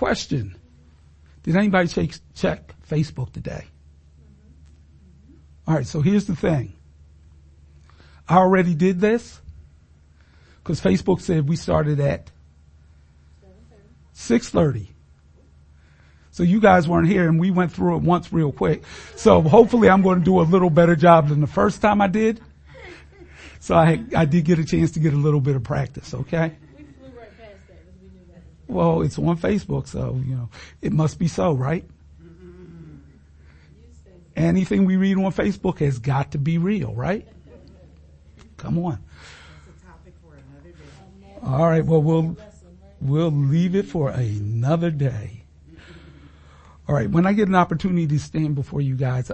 Question. Did anybody check, check Facebook today? Alright, so here's the thing. I already did this because Facebook said we started at 6.30. So you guys weren't here and we went through it once real quick. So hopefully I'm going to do a little better job than the first time I did. So I, I did get a chance to get a little bit of practice, okay? We flew right past that because we knew that. Well, it's on Facebook, so, you know, it must be so, right? Anything we read on Facebook has got to be real, right? Come on. All right, well, we'll, we'll leave it for another day. All right, when I get an opportunity to stand before you guys,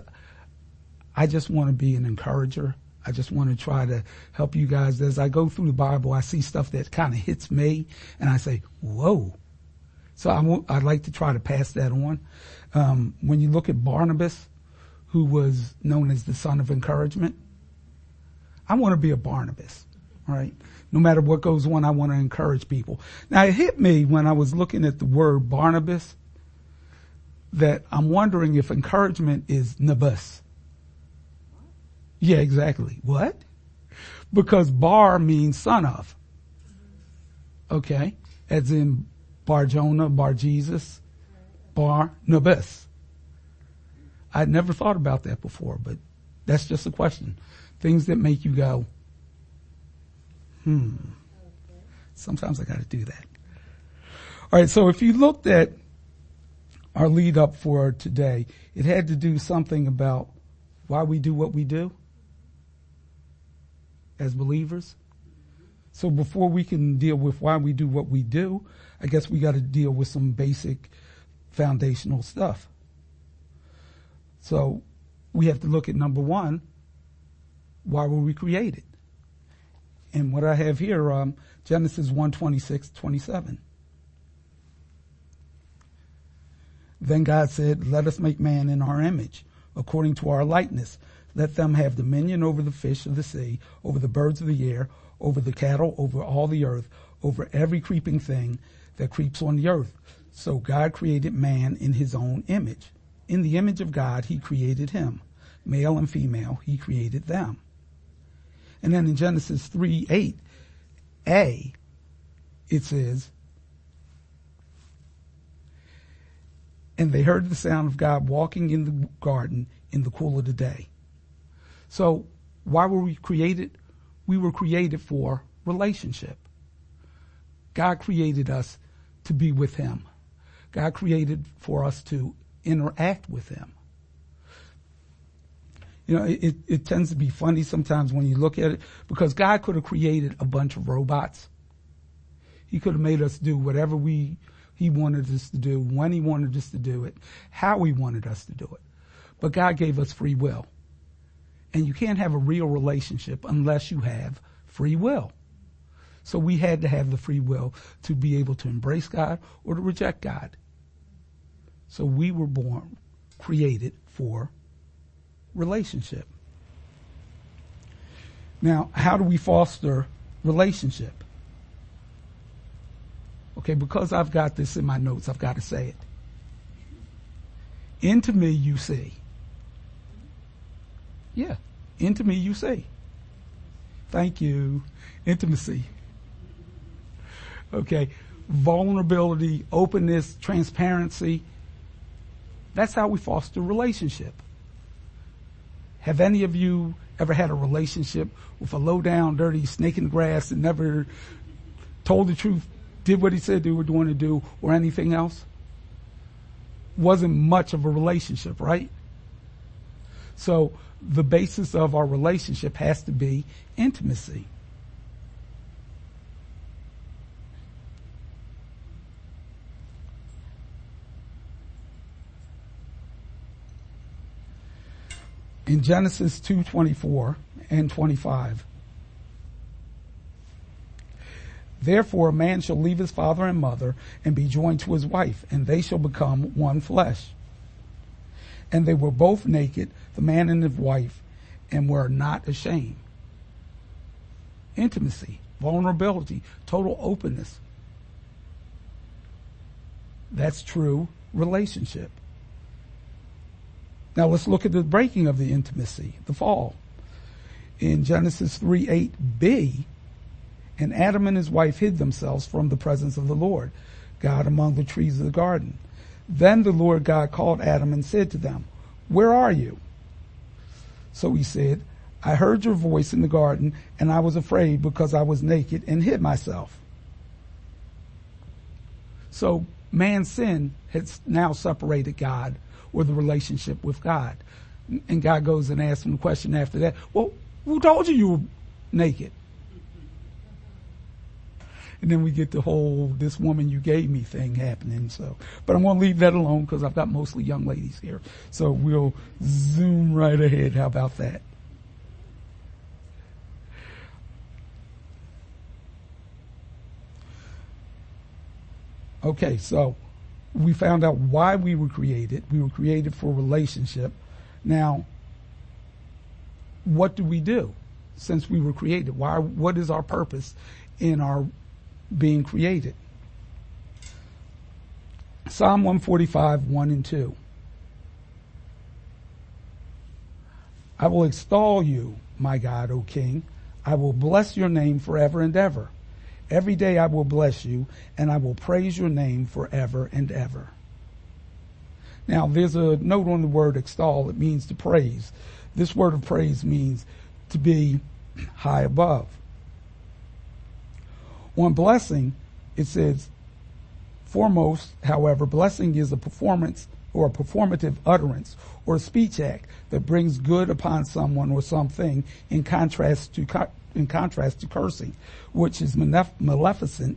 I just want to be an encourager. I just want to try to help you guys. As I go through the Bible, I see stuff that kind of hits me and I say, whoa. So I'd like to try to pass that on. Um, when you look at Barnabas, who was known as the son of encouragement, I want to be a Barnabas, right? No matter what goes on, I want to encourage people. Now it hit me when I was looking at the word Barnabas that I'm wondering if encouragement is nabus. Yeah, exactly. What? Because bar means son of. Okay? As in Bar Jonah, Bar Jesus, Bar Nabis. I'd never thought about that before, but that's just a question. Things that make you go, hmm. Sometimes I gotta do that. Alright, so if you looked at our lead up for today, it had to do something about why we do what we do as believers. So before we can deal with why we do what we do, I guess we got to deal with some basic foundational stuff. So we have to look at number one, why were we created? And what I have here, um, Genesis 1, 26, 27. Then God said, let us make man in our image, according to our likeness. Let them have dominion over the fish of the sea, over the birds of the air, over the cattle, over all the earth, over every creeping thing that creeps on the earth. So God created man in his own image. In the image of God, he created him. Male and female, he created them. And then in Genesis 3, 8, A, it says, and they heard the sound of God walking in the garden in the cool of the day. So why were we created? We were created for relationship. God created us to be with Him. God created for us to interact with Him. You know, it, it tends to be funny sometimes when you look at it because God could have created a bunch of robots. He could have made us do whatever we, He wanted us to do, when He wanted us to do it, how He wanted us to do it. But God gave us free will. And you can't have a real relationship unless you have free will. So we had to have the free will to be able to embrace God or to reject God. So we were born, created for relationship. Now, how do we foster relationship? Okay, because I've got this in my notes, I've got to say it. Into me you see. Yeah, into me you see. Thank you. Intimacy. Okay, vulnerability, openness, transparency. That's how we foster relationship. Have any of you ever had a relationship with a low down, dirty snake in the grass that never told the truth, did what he said they were going to do, or anything else? Wasn't much of a relationship, right? So the basis of our relationship has to be intimacy. In Genesis 2:24 and 25 Therefore a man shall leave his father and mother and be joined to his wife and they shall become one flesh. And they were both naked, the man and his wife, and were not ashamed. Intimacy, vulnerability, total openness. That's true relationship. Now let's look at the breaking of the intimacy, the fall. In Genesis 3 8b, and Adam and his wife hid themselves from the presence of the Lord, God among the trees of the garden. Then the Lord God called Adam and said to them, Where are you? So he said, I heard your voice in the garden and I was afraid because I was naked and hid myself. So man's sin has now separated God or the relationship with God. And God goes and asks him the question after that, well, who told you you were naked? And then we get the whole this woman you gave me thing happening. So, but I'm going to leave that alone because I've got mostly young ladies here. So we'll zoom right ahead. How about that? Okay, so we found out why we were created. We were created for relationship. Now, what do we do since we were created? Why, what is our purpose in our being created? Psalm 145, 1 and 2. I will extol you, my God, O King. I will bless your name forever and ever. Every day I will bless you and I will praise your name forever and ever. Now there's a note on the word extol. It means to praise. This word of praise means to be high above. On blessing, it says, foremost, however, blessing is a performance or a performative utterance or a speech act that brings good upon someone or something in contrast to in contrast to cursing, which is maleficent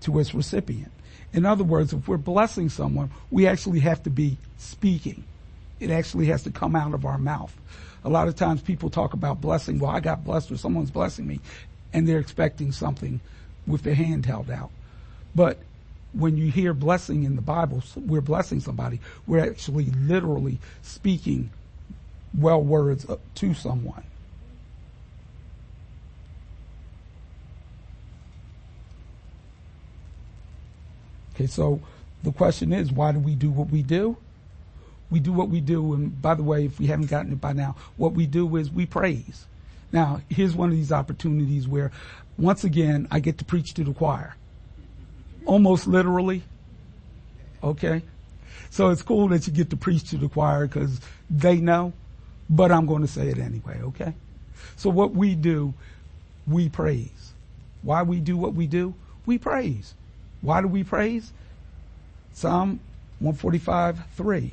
to its recipient. In other words, if we're blessing someone, we actually have to be speaking. It actually has to come out of our mouth. A lot of times people talk about blessing. Well, I got blessed or someone's blessing me and they're expecting something with their hand held out. But when you hear blessing in the Bible, we're blessing somebody. We're actually literally speaking well words to someone. Okay, so the question is, why do we do what we do? We do what we do, and by the way, if we haven't gotten it by now, what we do is we praise. Now, here's one of these opportunities where, once again, I get to preach to the choir. Almost literally. Okay? So it's cool that you get to preach to the choir because they know, but I'm going to say it anyway, okay? So what we do, we praise. Why we do what we do? We praise. Why do we praise? Psalm 145, 3.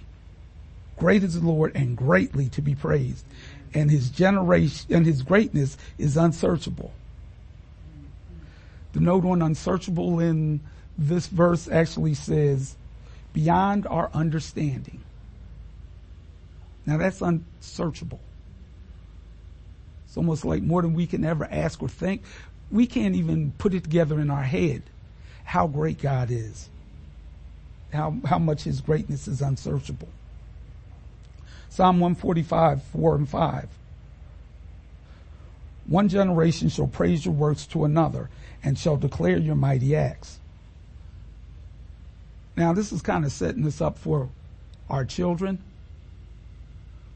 Great is the Lord and greatly to be praised. And his generation and his greatness is unsearchable. The note on unsearchable in this verse actually says beyond our understanding. Now that's unsearchable. It's almost like more than we can ever ask or think. We can't even put it together in our head how great God is, how, how much his greatness is unsearchable. Psalm 145, 4 and 5. One generation shall praise your works to another and shall declare your mighty acts. Now this is kind of setting this up for our children.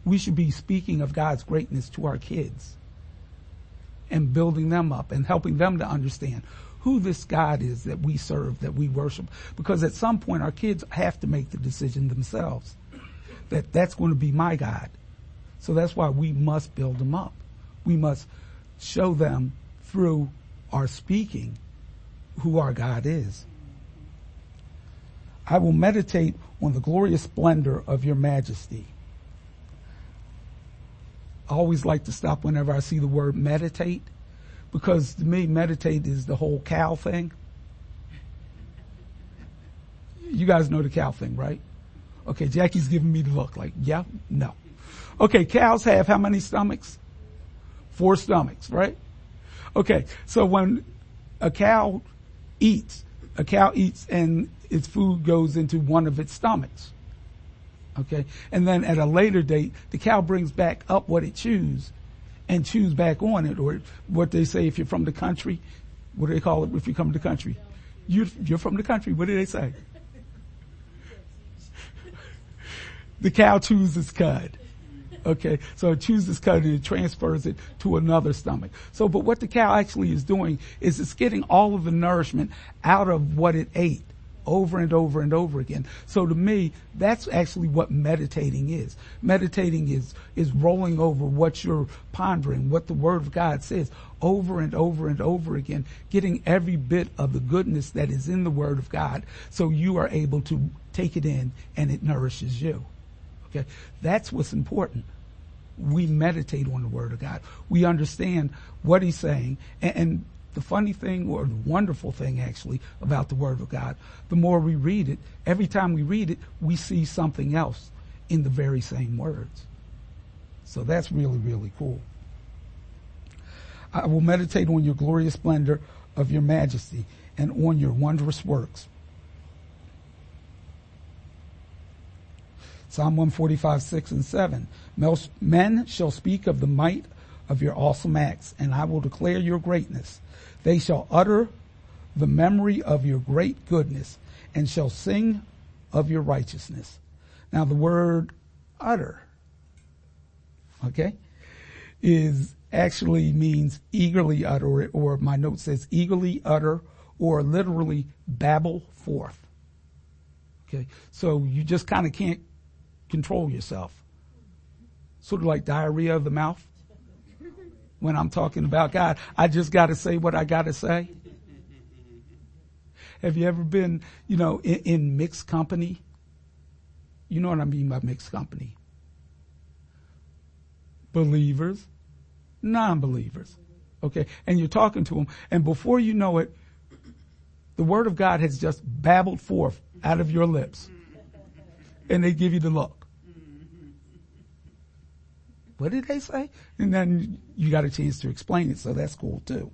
We should be speaking of God's greatness to our kids and building them up and helping them to understand who this God is that we serve, that we worship. Because at some point our kids have to make the decision themselves that that's going to be my God. So that's why we must build them up. We must show them through our speaking who our God is. I will meditate on the glorious splendor of your majesty. I always like to stop whenever I see the word meditate because to me, meditate is the whole cow thing. You guys know the cow thing, right? Okay, Jackie's giving me the look like, yeah, no. Okay, cows have how many stomachs? Four stomachs, right? Okay, so when a cow eats, a cow eats and its food goes into one of its stomachs. Okay, and then at a later date, the cow brings back up what it chews and chews back on it, or what they say if you're from the country, what do they call it if you come to the country? You're, you're from the country. What do they say? The cow chews its cud. Okay, so it chews its cud and it transfers it to another stomach. So, but what the cow actually is doing is it's getting all of the nourishment out of what it ate over and over and over again. So to me, that's actually what meditating is. Meditating is, is rolling over what you're pondering, what the Word of God says over and over and over again, getting every bit of the goodness that is in the Word of God so you are able to take it in and it nourishes you. Okay. That's what's important. We meditate on the Word of God. We understand what He's saying and, and the funny thing or the wonderful thing actually about the Word of God, the more we read it, every time we read it, we see something else in the very same words. So that's really, really cool. I will meditate on your glorious splendor of your majesty and on your wondrous works. Psalm 145, 6 and 7. Men shall speak of the might of your awesome acts, and I will declare your greatness. They shall utter the memory of your great goodness and shall sing of your righteousness. Now the word utter, okay, is actually means eagerly utter, or, or my note says eagerly utter, or literally babble forth. Okay, so you just kind of can't control yourself. Sort of like diarrhea of the mouth when I'm talking about God. I just got to say what I got to say. Have you ever been, you know, in, in, mixed company? You know what I mean by mixed company. Believers, non-believers. Okay. And you're talking to them and before you know it, the word of God has just babbled forth out of your lips and they give you the look what did they say? And then you got a chance to explain it, so that's cool too.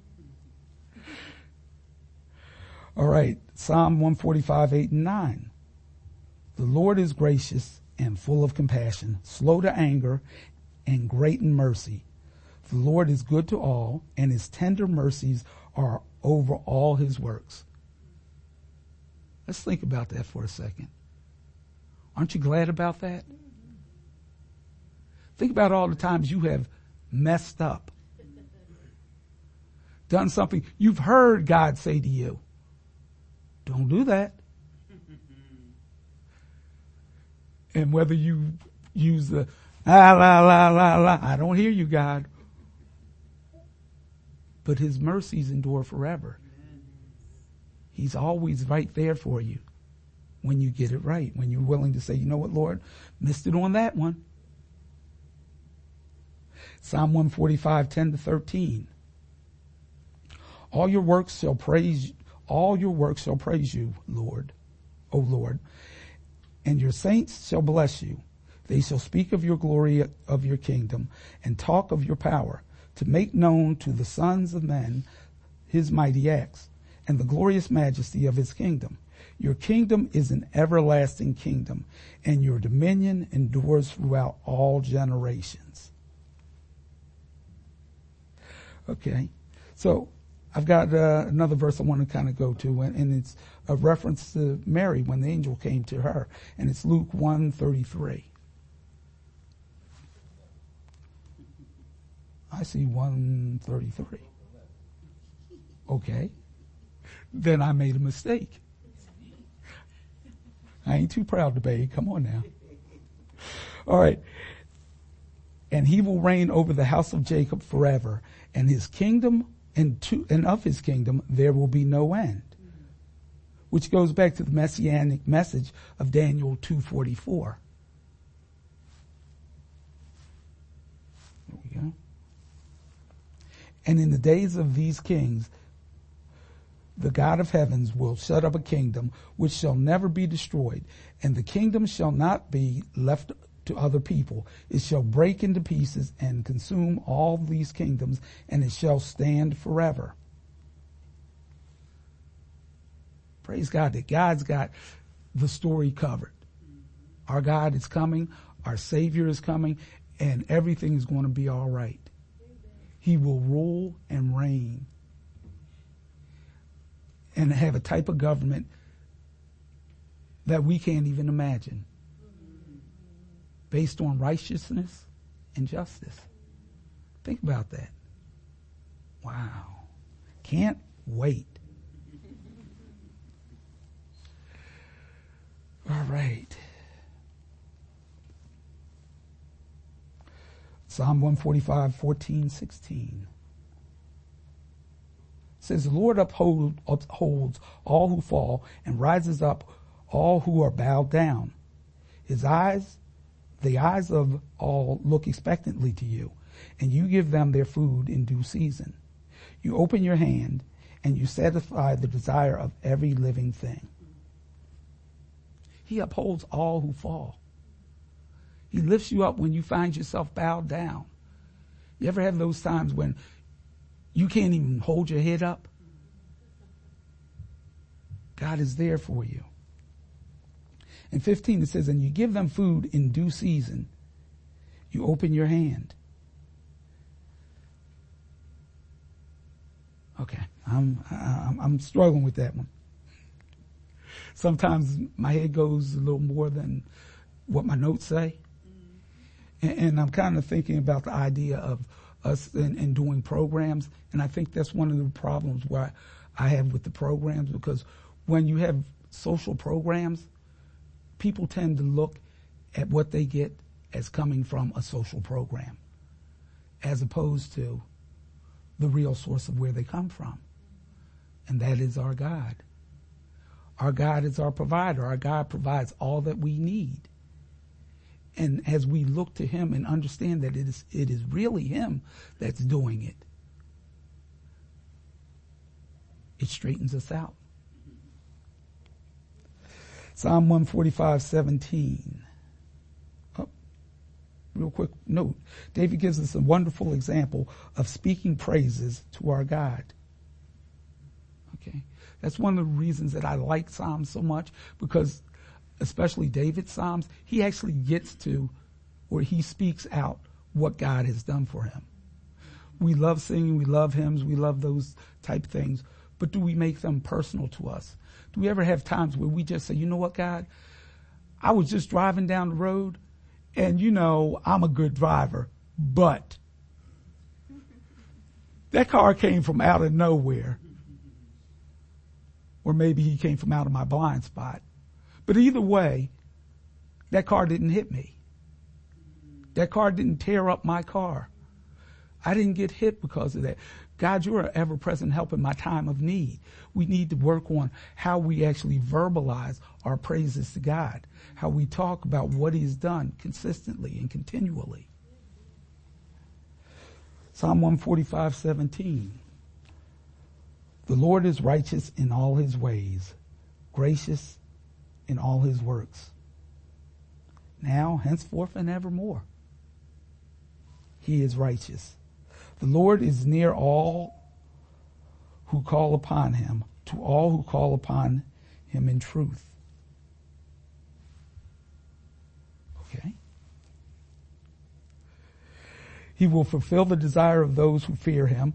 All right, Psalm 145, 8 and 9. The Lord is gracious and full of compassion, slow to anger, and great in mercy. The Lord is good to all, and his tender mercies are over all his works. Let's think about that for a second. Aren't you glad about that? Think about all the times you have messed up. Done something you've heard God say to you. Don't do that. And whether you use the la la la la la, I don't hear you, God. But his mercies endure forever. He's always right there for you when you get it right, when you're willing to say, you know what, Lord, missed it on that one. Psalm 145, 10 to 13. All your works shall praise, all your works shall praise you, Lord, O Lord, and your saints shall bless you. They shall speak of your glory of your kingdom and talk of your power to make known to the sons of men his mighty acts and the glorious majesty of his kingdom. Your kingdom is an everlasting kingdom and your dominion endures throughout all generations. Okay. So I've got uh, another verse I want to kind of go to, and, and, it's a reference to Mary when the angel came to her, and it's Luke 133. I see 133. Okay. Then I made a mistake. I ain't too proud to beg. Come on now. All right. And he will reign over the house of Jacob forever and his kingdom and to, and of his kingdom there will be no end. Which goes back to the messianic message of Daniel 244. There we go. And in the days of these kings, the God of heavens will shut up a kingdom which shall never be destroyed, and the kingdom shall not be left to other people. It shall break into pieces and consume all these kingdoms, and it shall stand forever. Praise God that God's got the story covered. Our God is coming, our Savior is coming, and everything is going to be all right. He will rule and reign and have a type of government that we can't even imagine. Based on righteousness and justice. Think about that. Wow. Can't wait. All right. Psalm 145, 14, 16 says, The Lord uphold, upholds all who fall and rises up all who are bowed down. His eyes, the eyes of all look expectantly to you, and you give them their food in due season. You open your hand and you satisfy the desire of every living thing. He upholds all who fall. He lifts you up when you find yourself bowed down. You ever have those times when you can't even hold your head up? God is there for you. In 15 it says, and you give them food in due season. You open your hand. Okay, I'm, I'm, I'm struggling with that one. Sometimes my head goes a little more than what my notes say. And, and I'm kind of thinking about the idea of us and, doing programs. And I think that's one of the problems why I have with the programs because when you have social programs, people tend to look at what they get as coming from a social program as opposed to the real source of where they come from. And that is our God. Our God is our provider. Our God provides all that we need. And as we look to him and understand that it is, it is really him that's doing it, it straightens us out. Psalm 145, 17. Oh, real quick note. David gives us a wonderful example of speaking praises to our God. Okay. That's one of the reasons that I like Psalms so much because especially David's Psalms, he actually gets to where he speaks out what God has done for him. We love singing, we love hymns, we love those type things, but do we make them personal to us? Do we ever have times where we just say, you know what, God, I was just driving down the road and you know, I'm a good driver, but that car came from out of nowhere. Or maybe he came from out of my blind spot. But either way, that car didn't hit me. That car didn't tear up my car. I didn't get hit because of that. God, you are ever present help in my time of need. We need to work on how we actually verbalize our praises to God, how we talk about what He's done consistently and continually. Psalm 145, 17. The Lord is righteous in all his ways, gracious in all his works. Now, henceforth, and evermore. He is righteous. The Lord is near all who call upon him, to all who call upon him in truth. Okay. He will fulfill the desire of those who fear him.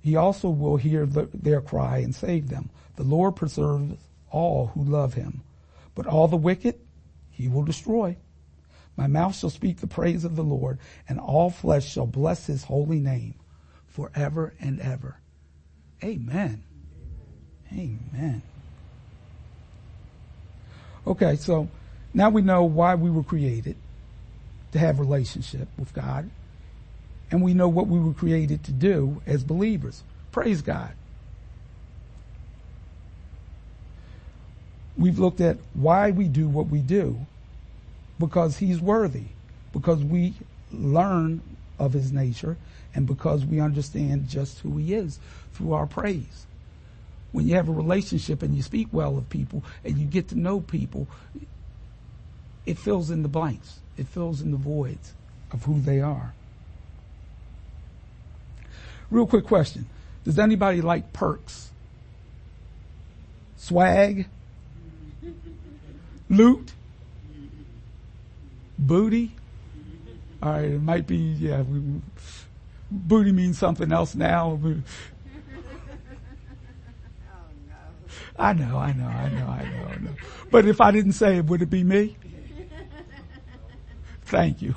He also will hear the, their cry and save them. The Lord preserves all who love him but all the wicked he will destroy. My mouth shall speak the praise of the Lord, and all flesh shall bless his holy name forever and ever. Amen. Amen. Okay, so now we know why we were created to have relationship with God. And we know what we were created to do as believers. Praise God. We've looked at why we do what we do because he's worthy, because we learn of his nature, and because we understand just who he is through our praise. When you have a relationship and you speak well of people and you get to know people, it fills in the blanks. It fills in the voids of who they are. Real quick question. Does anybody like perks? Swag? loot, booty. All right, it might be, yeah, we, booty means something else now. I know, I know, I know, I know, I know. But if I didn't say it, would it be me? Thank you.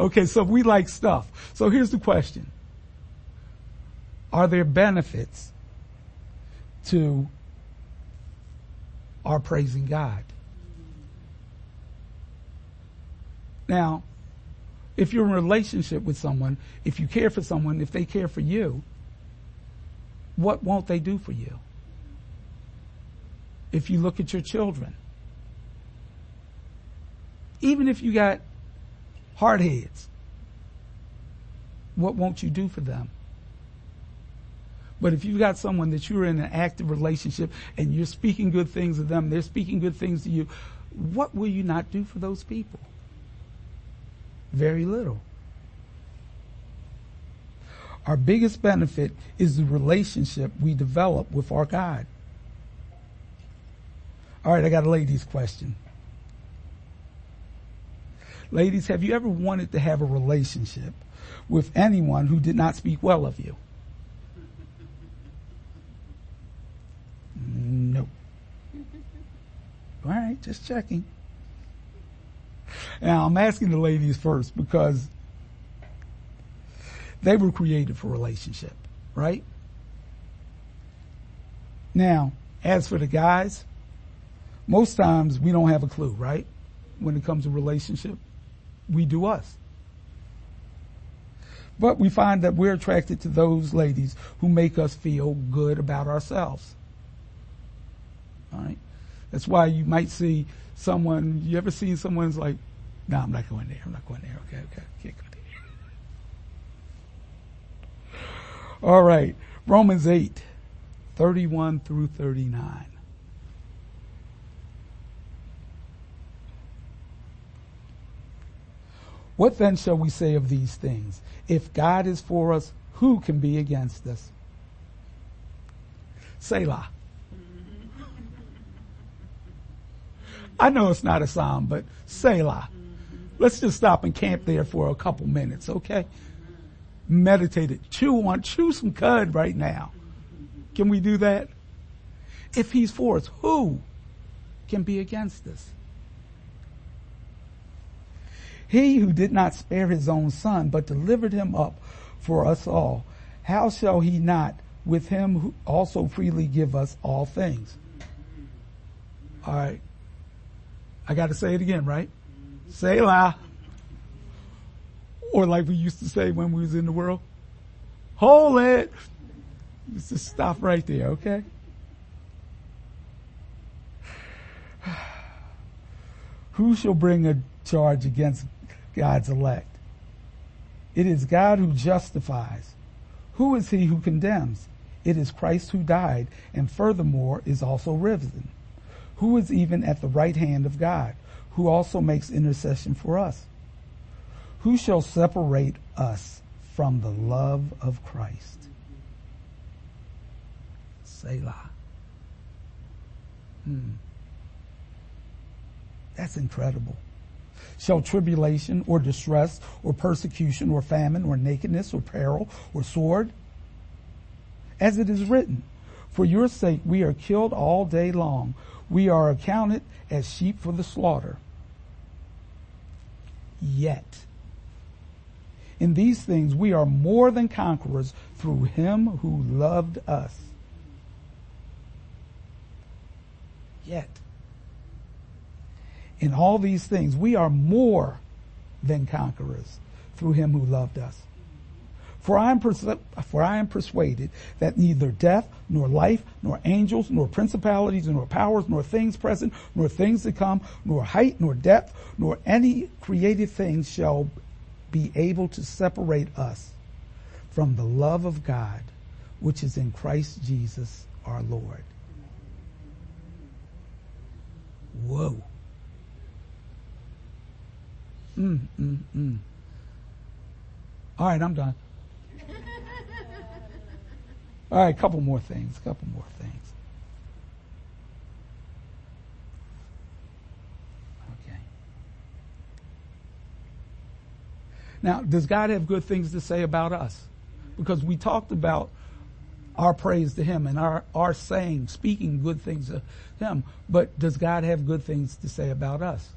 Okay, so we like stuff. So here's the question. Are there benefits to our praising God? Now, if you're in a relationship with someone, if you care for someone, if they care for you, what won't they do for you? If you look at your children, even if you got hard heads, what won't you do for them? But if you've got someone that you're in an active relationship and you're speaking good things of them, they're speaking good things to you, what will you not do for those people? Very little. Our biggest benefit is the relationship we develop with our God. All right, I got a ladies question. Ladies, have you ever wanted to have a relationship with anyone who did not speak well of you? No. All right, just checking. Now I'm asking the ladies first because they were created for relationship, right? Now, as for the guys, most times we don't have a clue, right? When it comes to relationship, we do us. But we find that we're attracted to those ladies who make us feel good about ourselves. All right. That's why you might see someone, you ever seen someone's like, no, I'm not going there. I'm not going there. Okay, okay. Can't go there. All right. Romans 8, 31 through 39. What then shall we say of these things? If God is for us, who can be against us? Selah. I know it's not a psalm, but Selah. Let's just stop and camp there for a couple minutes, okay? Meditate it. Chew on, chew some cud right now. Can we do that? If he's for us, who can be against us? He who did not spare his own son, but delivered him up for us all, how shall he not with him also freely give us all things? All right. I got to say it again, right? Selah. Or like we used to say when we was in the world, hold it. Just stop right there, okay? Who shall bring a charge against God's elect. It is God who justifies. Who is he who condemns? It is Christ who died and furthermore is also risen, who is even at the right hand of God, who also makes intercession for us. Who shall separate us from the love of Christ? Selah. Hmm. That's incredible. Shall tribulation or distress or persecution or famine or nakedness or peril or sword? As it is written, for your sake we are killed all day long. We are accounted as sheep for the slaughter. Yet, in these things we are more than conquerors through him who loved us. Yet, in all these things, we are more than conquerors through him who loved us. For I, am for I am persuaded that neither death, nor life, nor angels, nor principalities, nor powers, nor things present, nor things to come, nor height, nor depth, nor any created thing shall be able to separate us from the love of God, which is in Christ Jesus our Lord. Whoa. Mm, mm, mm. All right, I'm done. All right, a couple more things, a couple more things. Okay. Now, does God have good things to say about us? Because we talked about our praise to him and our, our saying, speaking good things to him. But does God have good things to say about us?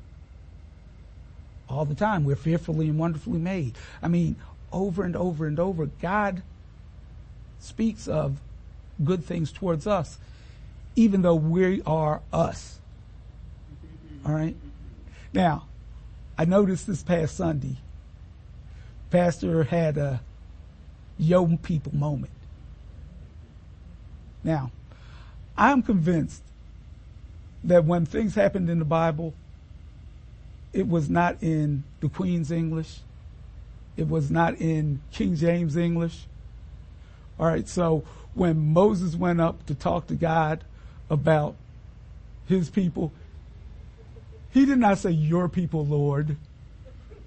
All the time. We're fearfully and wonderfully made. I mean, over and over and over, God speaks of good things towards us, even though we are us. All right? Now, I noticed this past Sunday, Pastor had a young people moment. Now, I'm convinced that when things happened in the Bible, it was not in the Queen's English. It was not in King James English. All right, so when Moses went up to talk to God about his people, he did not say, Your people, Lord,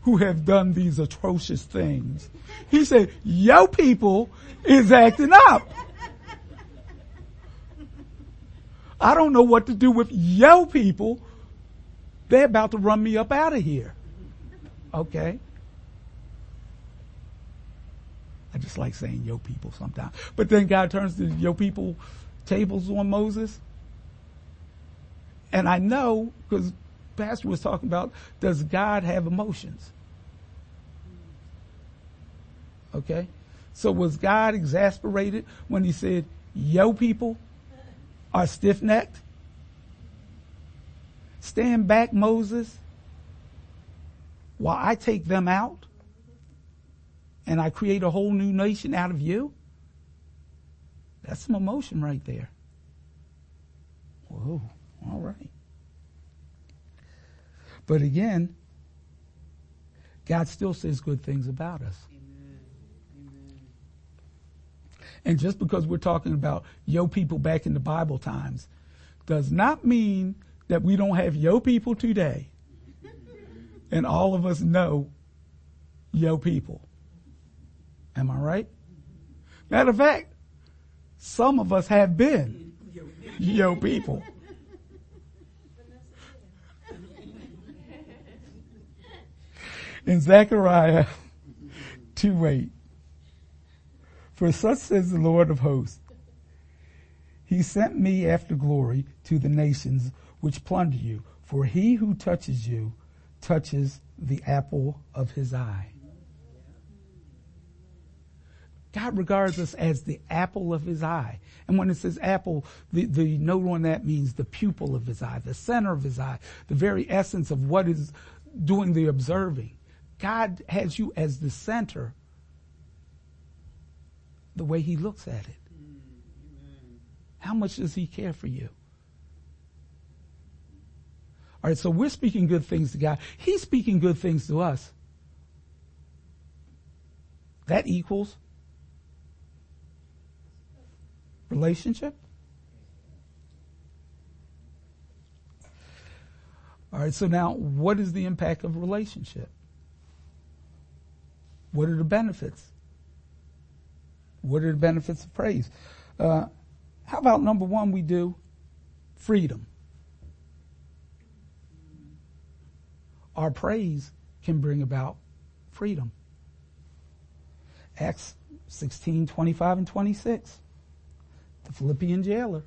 who have done these atrocious things. He said, Your people is acting up. I don't know what to do with yo people. They're about to run me up out of here. Okay. I just like saying yo people sometimes. But then God turns the yo people tables on Moses. And I know, because Pastor was talking about, does God have emotions? Okay. So was God exasperated when he said, yo people are stiff necked? Stand back, Moses, while I take them out and I create a whole new nation out of you? That's some emotion right there. Whoa, all right. But again, God still says good things about us. And just because we're talking about yo people back in the Bible times does not mean that we don't have yo people today. and all of us know yo people. Am I right? Matter of fact, some of us have been yo people. In Zechariah 2 8, for such says the Lord of hosts, He sent me after glory to the nations which plunder you, for he who touches you touches the apple of his eye. God regards us as the apple of his eye. And when it says apple, the, the note on that means the pupil of his eye, the center of his eye, the very essence of what is doing the observing. God has you as the center the way he looks at it. How much does he care for you? All right, so we're speaking good things to God. He's speaking good things to us. That equals relationship. All right, so now what is the impact of relationship? What are the benefits? What are the benefits of praise? Uh, how about number one, we do freedom. Our praise can bring about freedom. Acts 16, 25 and 26. The Philippian jailer.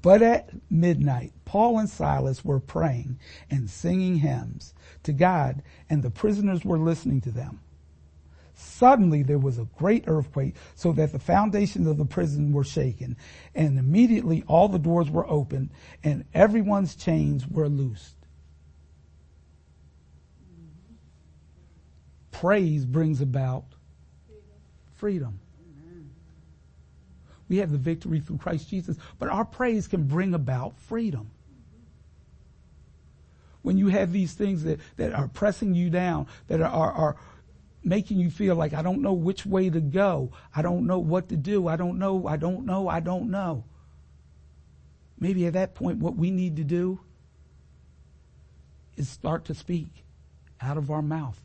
But at midnight, Paul and Silas were praying and singing hymns to God, and the prisoners were listening to them. Suddenly there was a great earthquake so that the foundations of the prison were shaken and immediately all the doors were opened and everyone's chains were loosed. Praise brings about freedom. We have the victory through Christ Jesus, but our praise can bring about freedom. When you have these things that, that are pressing you down, that are, are, are making you feel like I don't know which way to go. I don't know what to do. I don't know. I don't know. I don't know. Maybe at that point, what we need to do is start to speak out of our mouth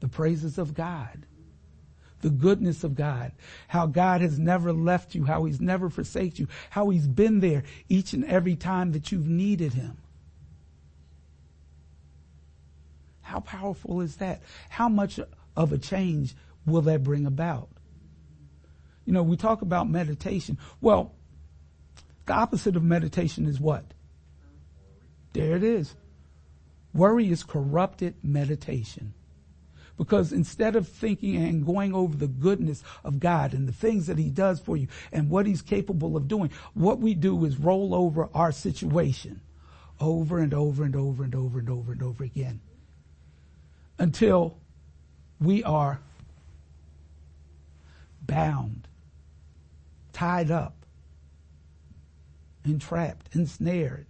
the praises of God, the goodness of God, how God has never left you, how he's never forsaken you, how he's been there each and every time that you've needed him. How powerful is that? How much of a change will that bring about? You know, we talk about meditation. Well, the opposite of meditation is what? There it is. Worry is corrupted meditation. Because instead of thinking and going over the goodness of God and the things that He does for you and what He's capable of doing, what we do is roll over our situation over and over and over and over and over and over again until we are bound, tied up, entrapped, ensnared.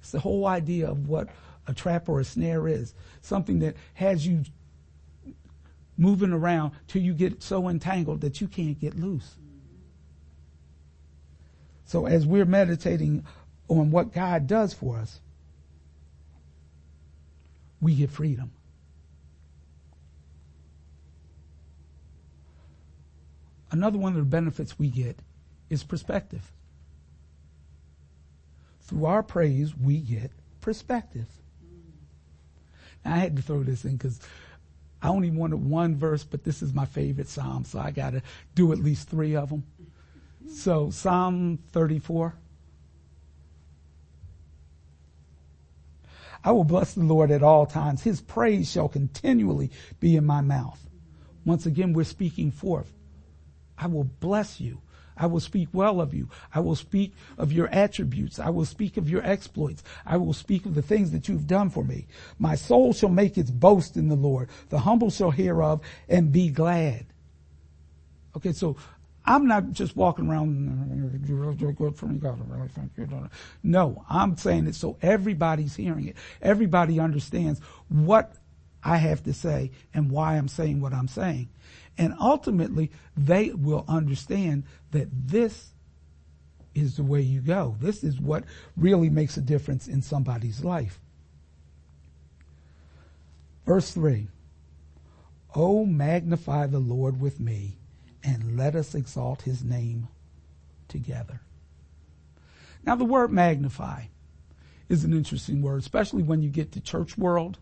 It's the whole idea of what a trap or a snare is. Something that has you moving around till you get so entangled that you can't get loose. So as we're meditating on what God does for us, we get freedom. Another one of the benefits we get is perspective. Through our praise, we get perspective. Now, I had to throw this in because I only wanted one verse, but this is my favorite psalm, so I got to do at least three of them. So, Psalm 34. I will bless the Lord at all times. His praise shall continually be in my mouth. Once again, we're speaking forth. I will bless you. I will speak well of you. I will speak of your attributes. I will speak of your exploits. I will speak of the things that you've done for me. My soul shall make its boast in the Lord. The humble shall hear of and be glad. Okay, so I'm not just walking around, you're good for me, God, I really thank you. No, I'm saying it so everybody's hearing it. Everybody understands what I have to say and why I'm saying what I'm saying. And ultimately, they will understand that this is the way you go. This is what really makes a difference in somebody's life. Verse 3 Oh, magnify the Lord with me, and let us exalt his name together. Now, the word magnify is an interesting word, especially when you get to church world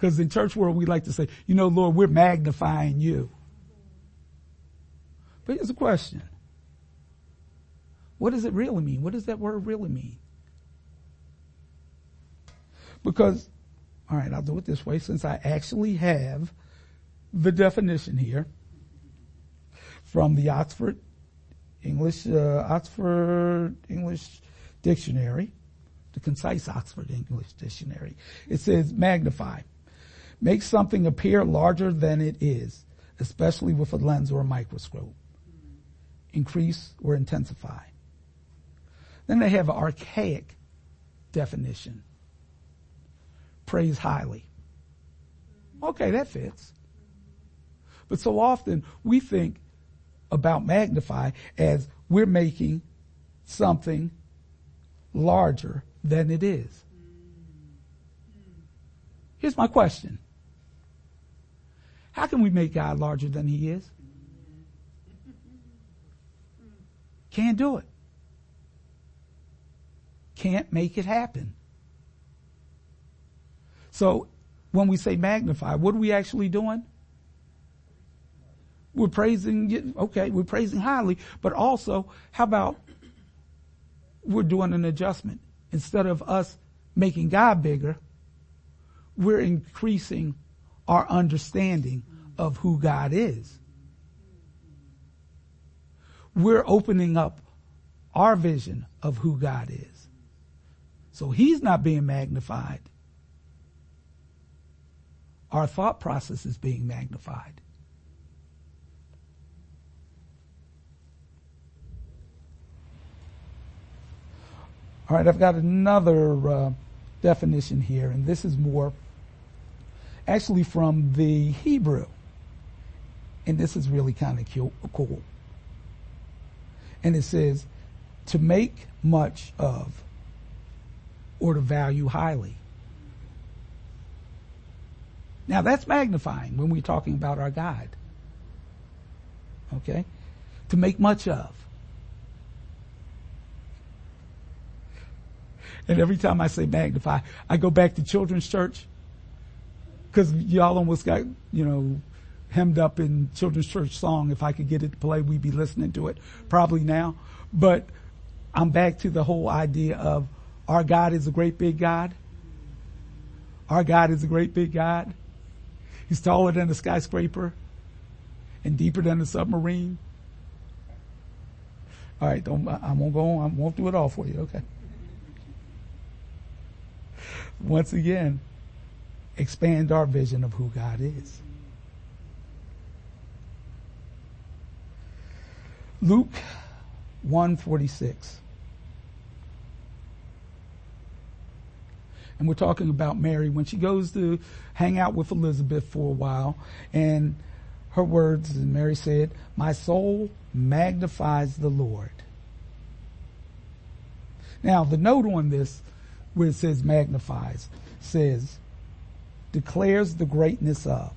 because in church world, we like to say, you know, Lord, we're magnifying you. But here's a question. What does it really mean? What does that word really mean? Because, all right, I'll do it this way since I actually have the definition here from the Oxford English, uh, Oxford English Dictionary, the concise Oxford English Dictionary. It says magnify, Make something appear larger than it is, especially with a lens or a microscope. Increase or intensify. Then they have an archaic definition. Praise highly. Okay, that fits. But so often we think about magnify as we're making something larger than it is. Here's my question. How can we make God larger than he is? Can't do it. Can't make it happen. So when we say magnify, what are we actually doing? We're praising, okay, we're praising highly, but also, how about we're doing an adjustment? Instead of us making God bigger, we're increasing our understanding of who God is. We're opening up our vision of who God is. So he's not being magnified. Our thought process is being magnified. All right, I've got another uh, definition here, and this is more actually from the Hebrew. And this is really kind of cool. And it says, to make much of or to value highly. Now that's magnifying when we're talking about our God. Okay? To make much of. And every time I say magnify, I go back to children's church because y'all almost got, you know, hemmed up in children's church song. If I could get it to play, we'd be listening to it probably now. But I'm back to the whole idea of our God is a great big God. Our God is a great big God. He's taller than a skyscraper and deeper than a submarine. All right, don't, I won't go on. I won't do it all for you. Okay. Once again, expand our vision of who God is. Luke 146. And we're talking about Mary when she goes to hang out with Elizabeth for a while and her words, and Mary said, my soul magnifies the Lord. Now the note on this where it says magnifies says declares the greatness of.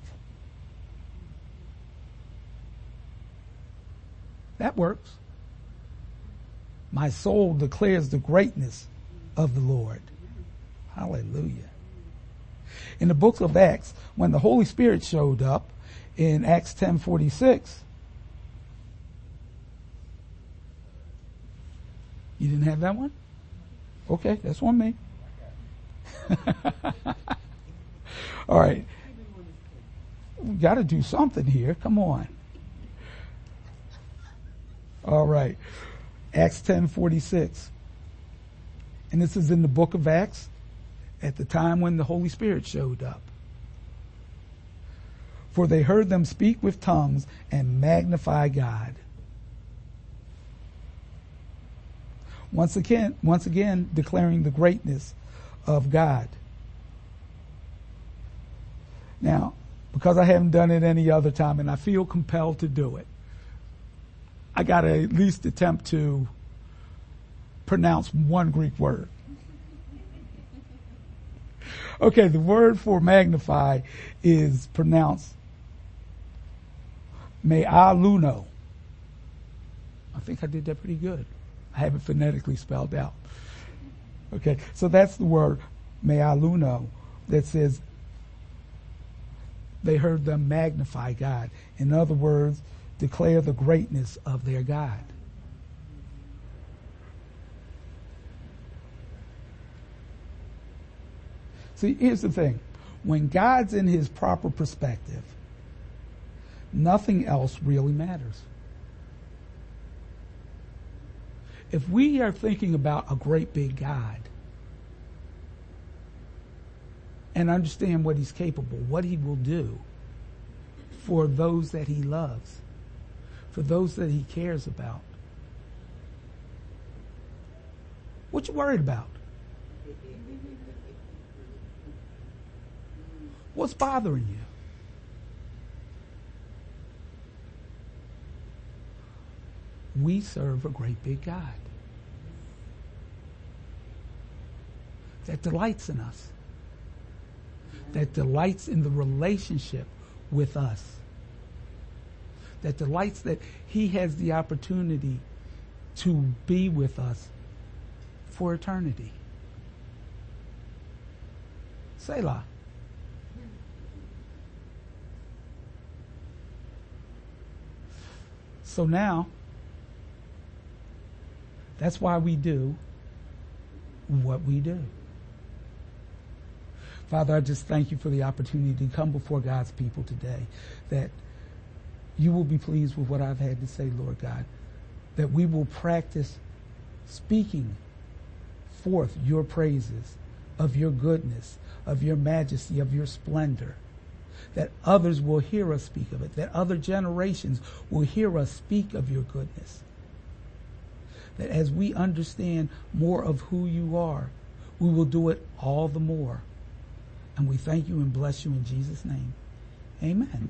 That works. My soul declares the greatness of the Lord. Hallelujah. In the book of Acts, when the Holy Spirit showed up in Acts 1046, you didn't have that one? Okay, that's on me. All right. We got to do something here. Come on. All right. Acts 10:46. And this is in the book of Acts at the time when the Holy Spirit showed up. For they heard them speak with tongues and magnify God. Once again, once again declaring the greatness of God. Now, because I haven't done it any other time and I feel compelled to do it, I got to at least attempt to pronounce one Greek word. Okay, the word for magnify is pronounced mealuno. I think I did that pretty good. I have it phonetically spelled out. Okay, so that's the word mealuno that says they heard them magnify God. In other words, declare the greatness of their God. See, here's the thing. When God's in his proper perspective, nothing else really matters. If we are thinking about a great big God and understand what he's capable, what he will do for those that he loves, for those that he cares about, what you worried about? What's bothering you? We serve a great big God that delights in us, that delights in the relationship with us, that delights that He has the opportunity to be with us for eternity. Selah. So now, that's why we do what we do. Father, I just thank you for the opportunity to come before God's people today, that you will be pleased with what I've had to say, Lord God, that we will practice speaking forth your praises of your goodness, of your majesty, of your splendor that others will hear us speak of it, that other generations will hear us speak of your goodness. That as we understand more of who you are, we will do it all the more. And we thank you and bless you in Jesus' name. Amen.